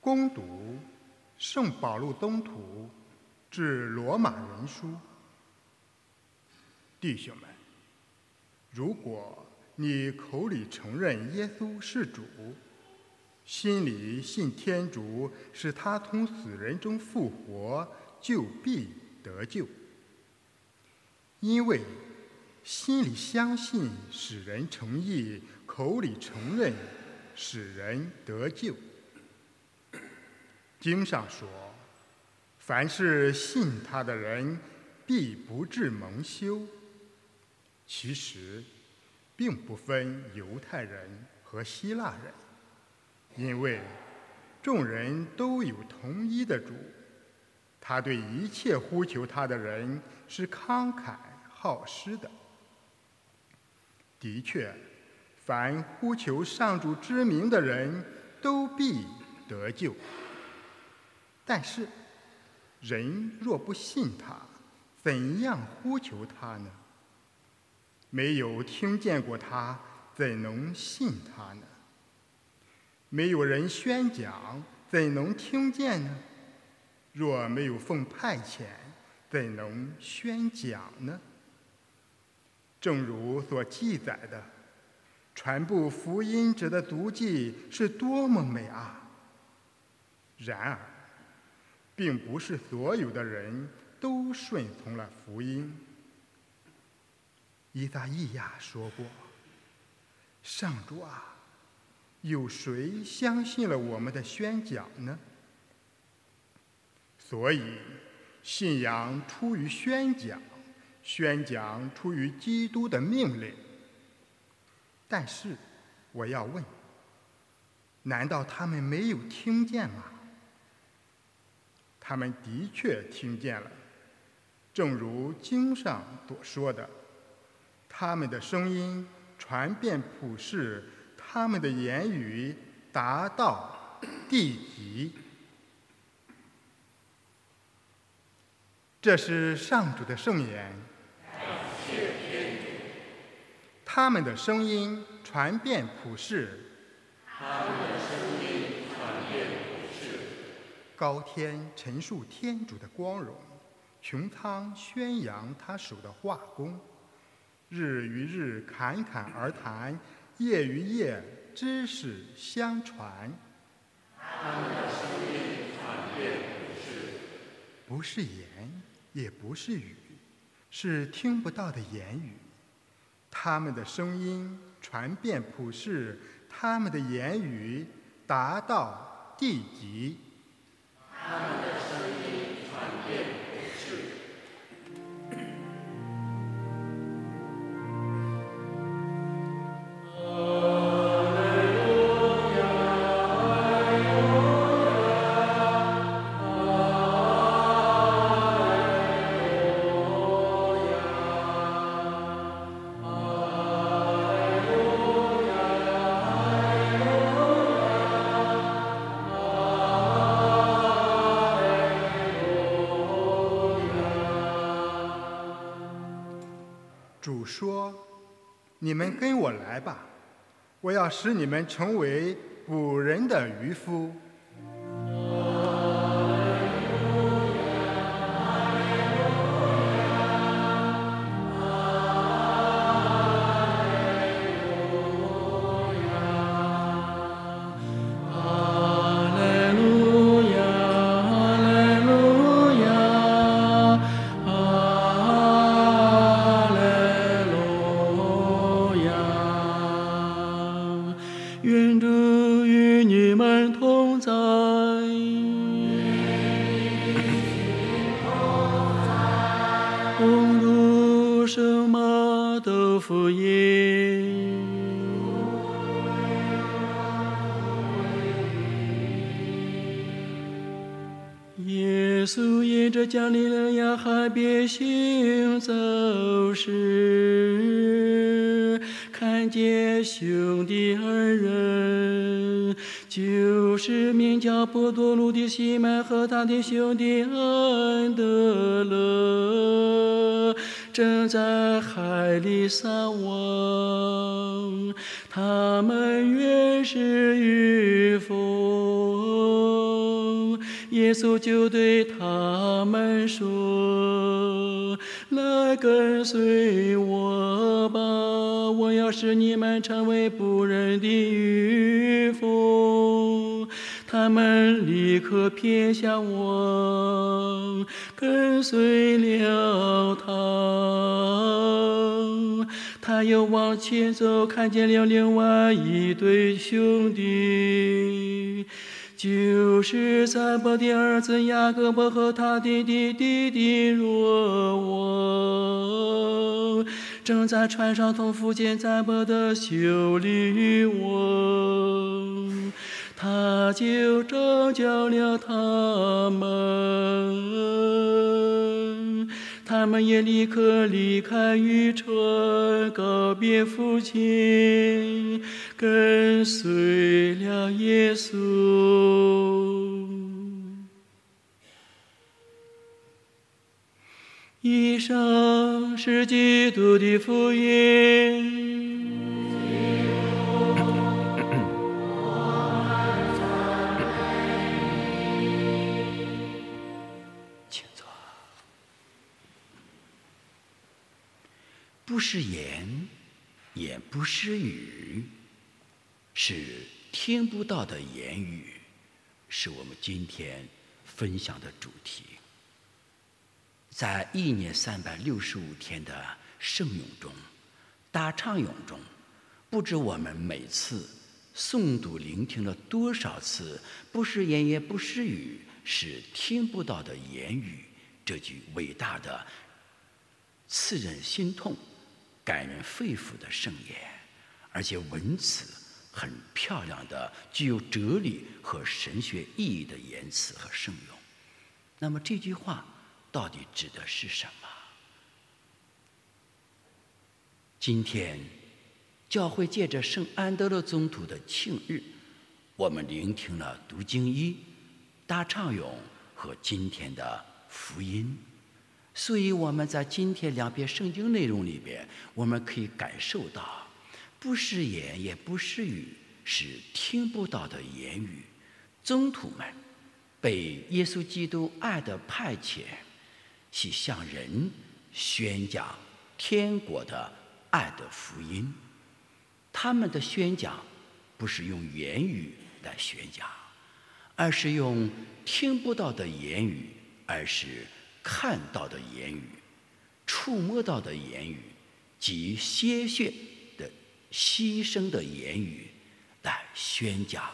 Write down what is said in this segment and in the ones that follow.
攻读圣保禄宗徒至罗马人书，弟兄们，如果你口里承认耶稣是主，心里信天主使他从死人中复活，就必得救。因为心里相信使人成义，口里承认使人得救。经上说：“凡是信他的人，必不至蒙羞。”其实，并不分犹太人和希腊人，因为众人都有同一的主。他对一切呼求他的人是慷慨好施的。的确，凡呼求上主之名的人都必得救。但是，人若不信他，怎样呼求他呢？没有听见过他，怎能信他呢？没有人宣讲，怎能听见呢？若没有奉派遣，怎能宣讲呢？正如所记载的，传布福音者的足迹是多么美啊！然而，并不是所有的人都顺从了福音。伊撒伊亚说过：“上主啊，有谁相信了我们的宣讲呢？”所以，信仰出于宣讲，宣讲出于基督的命令。但是，我要问：难道他们没有听见吗？他们的确听见了，正如经上所说的，他们的声音传遍普世，他们的言语达到地极。这是上主的圣言。他们的声音传遍普世。高天陈述天主的光荣，穹苍宣扬他手的画工，日与日侃侃而谈，夜与夜知识相传。他们的声音传遍普世，不是言，也不是语，是听不到的言语。他们的声音传遍普世，他们的言语达到地极。他主说：“你们跟我来吧，我要使你们成为捕人的渔夫。”稣沿着加利利亚海边行走时，看见兄弟二人，就是名叫波多禄的西门和他的兄弟安德勒，正在海里撒网。他们原是渔夫。耶稣就对他们说：“来跟随我吧，我要使你们成为不仁的渔夫。”他们立刻撇下我，跟随了他。他又往前走，看见了另外一对兄弟，就是撒伯的儿子雅各伯和他的弟弟弟若望，正在船上同父亲撒伯的修理我。他就拯救了他们，他们也立刻离开渔船，告别父亲，跟随了耶稣。一生是基督的福音。不是言，也不是语，是听不到的言语，是我们今天分享的主题。在一年三百六十五天的圣咏中、大唱咏中，不知我们每次诵读、聆听了多少次“不是言，也不是语”。是听不到的言语，这句伟大的、刺人心痛、感人肺腑的圣言，而且文词很漂亮的、具有哲理和神学意义的言辞和圣咏。那么这句话到底指的是什么？今天教会借着圣安德勒宗徒的庆日，我们聆听了读经一。大唱咏和今天的福音，所以我们在今天两篇圣经内容里边，我们可以感受到，不是言也不是语，是听不到的言语。宗徒们被耶稣基督爱的派遣，去向人宣讲天国的爱的福音。他们的宣讲不是用言语来宣讲。而是用听不到的言语，而是看到的言语，触摸到的言语，及鲜血的牺牲的言语，来宣讲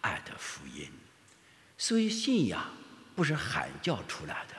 爱的福音。所以，信仰不是喊叫出来的，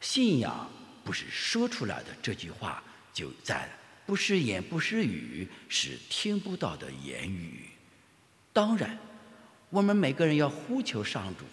信仰不是说出来的。这句话就在不是言不是语，是听不到的言语。当然。我们每个人要呼求上主，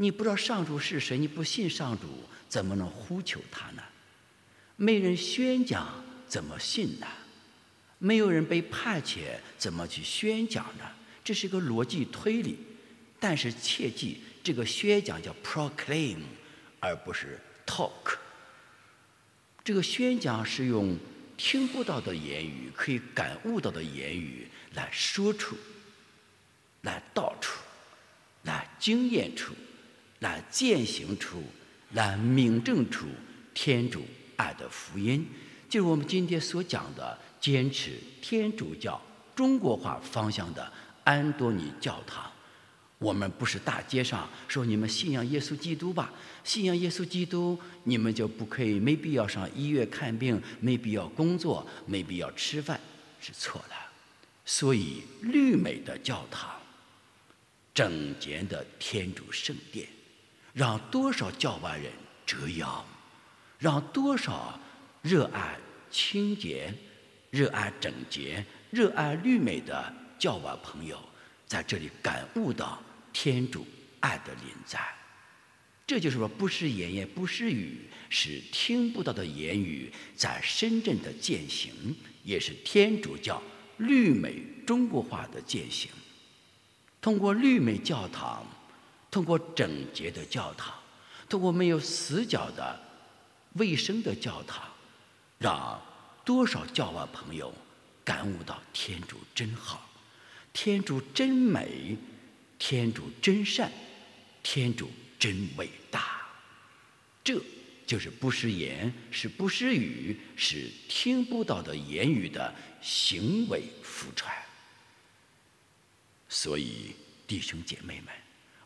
你不知道上主是谁，你不信上主，怎么能呼求他呢？没人宣讲，怎么信呢？没有人被派遣，怎么去宣讲呢？这是一个逻辑推理。但是切记，这个宣讲叫 proclaim，而不是 talk。这个宣讲是用听不到的言语，可以感悟到的言语来说出。来道出，来经验出，来践行出，来明证出天主爱的福音，就是我们今天所讲的坚持天主教中国化方向的安多尼教堂。我们不是大街上说你们信仰耶稣基督吧，信仰耶稣基督，你们就不可以没必要上医院看病，没必要工作，没必要吃饭，是错的。所以绿美的教堂。整洁的天主圣殿，让多少教外人折腰，让多少热爱清洁、热爱整洁、热爱绿美的教外朋友在这里感悟到天主爱的临在。这就是说，不是言也不是语，是听不到的言语，在深圳的践行，也是天主教绿美中国化的践行。通过绿美教堂，通过整洁的教堂，通过没有死角的卫生的教堂，让多少教外朋友感悟到天主真好，天主真美，天主真善，天主真伟大。这就是不失言，是不失语，是听不到的言语的行为福传。所以，弟兄姐妹们，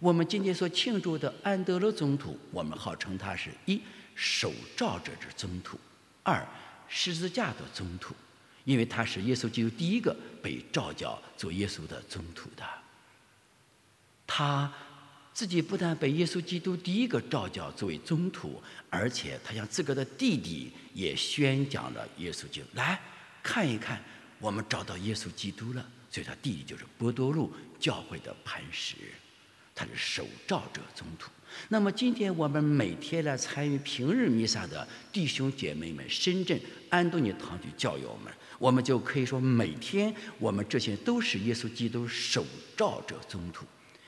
我们今天所庆祝的安德勒宗徒，我们号称他是一守照者之宗徒，二十字架的宗徒，因为他是耶稣基督第一个被召教做耶稣的宗徒的。他自己不但被耶稣基督第一个召教作为宗徒，而且他向自个的弟弟也宣讲了耶稣基督。来看一看，我们找到耶稣基督了。所以他弟弟就是波多禄教会的磐石，他是守照者宗徒。那么今天我们每天来参与平日弥撒的弟兄姐妹们，深圳安东尼堂区教友们，我们就可以说每天我们这些都是耶稣基督守照者宗徒。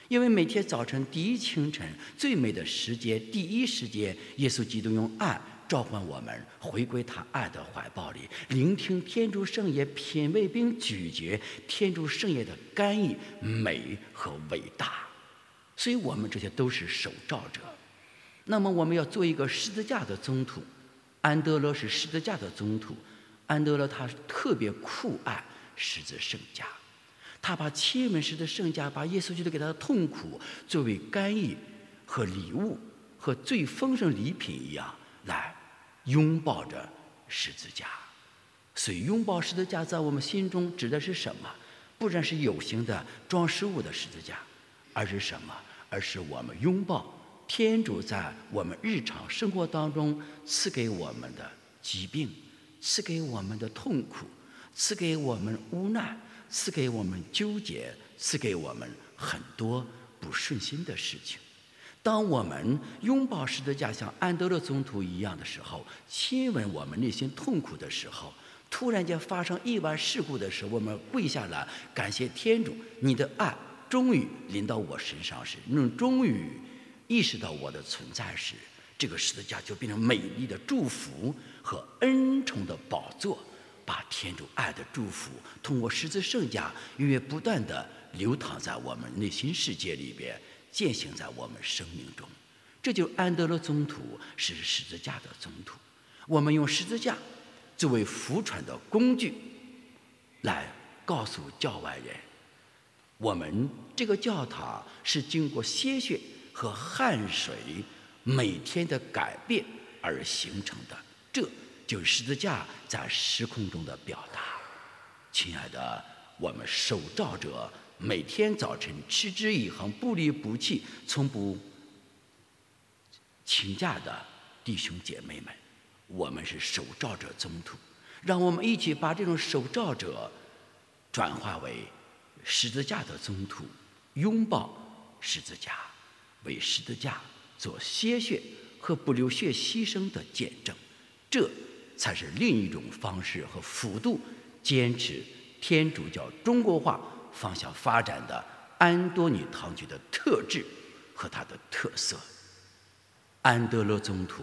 因为每天早晨第一清晨最美的时间，第一时间，耶稣基督用爱。召唤我们回归他爱的怀抱里，聆听天主圣业，品味并咀嚼天主圣业的甘意、美和伟大。所以，我们这些都是守照者。那么，我们要做一个十字架的宗徒。安德勒是十字架的宗徒。安德勒他特别酷爱十字圣架，他把切门十字圣架，把耶稣基督给他的痛苦作为甘意和礼物，和最丰盛礼品一样来。拥抱着十字架，所以拥抱十字架在我们心中指的是什么？不然是有形的装饰物的十字架，而是什么？而是我们拥抱天主在我们日常生活当中赐给我们的疾病，赐给我们的痛苦，赐给我们无奈，赐给我们纠结，赐给我们很多不顺心的事情。当我们拥抱十字架，像安德勒宗徒一样的时候，亲吻我们内心痛苦的时候，突然间发生意外事故的时候，我们跪下来感谢天主，你的爱终于临到我身上时，你终于意识到我的存在时，这个十字架就变成美丽的祝福和恩宠的宝座，把天主爱的祝福通过十字圣架，源源不断的流淌在我们内心世界里边。践行在我们生命中，这就安德勒宗徒是十字架的宗徒。我们用十字架作为福传的工具，来告诉教外人，我们这个教堂是经过鲜血和汗水每天的改变而形成的。这就是十字架在时空中的表达。亲爱的，我们守照者。每天早晨持之以恒、不离不弃、从不请假的弟兄姐妹们，我们是守照者宗徒。让我们一起把这种守照者转化为十字架的宗徒，拥抱十字架，为十字架做鲜血和不流血牺牲的见证。这才是另一种方式和幅度坚持天主教中国化。方向发展的安多尼堂区的特质和它的特色。安德勒宗徒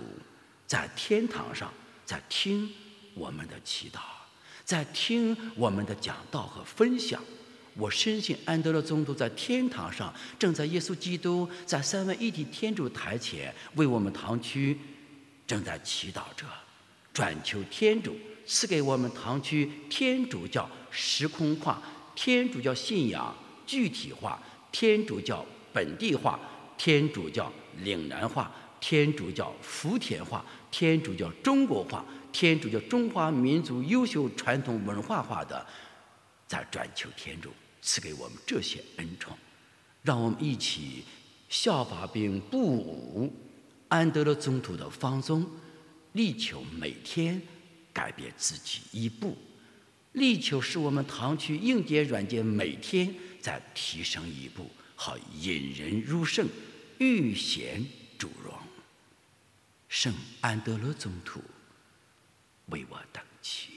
在天堂上在听我们的祈祷，在听我们的讲道和分享。我深信安德勒宗徒在天堂上正在耶稣基督在三位一体天主台前为我们堂区正在祈祷着，转求天主赐给我们堂区天主教时空化。天主教信仰具体化，天主教本地化，天主教岭南化，天主教福田化，天主教中国化，天主教中华民族优秀传统文化化的，在转求天主赐给我们这些恩宠，让我们一起效法并不武安德勒宗徒的方宗，力求每天改变自己一步。力求使我们堂区硬件软件每天在提升一步，好引人入胜，欲显主荣。圣安德勒宗徒为我等祈。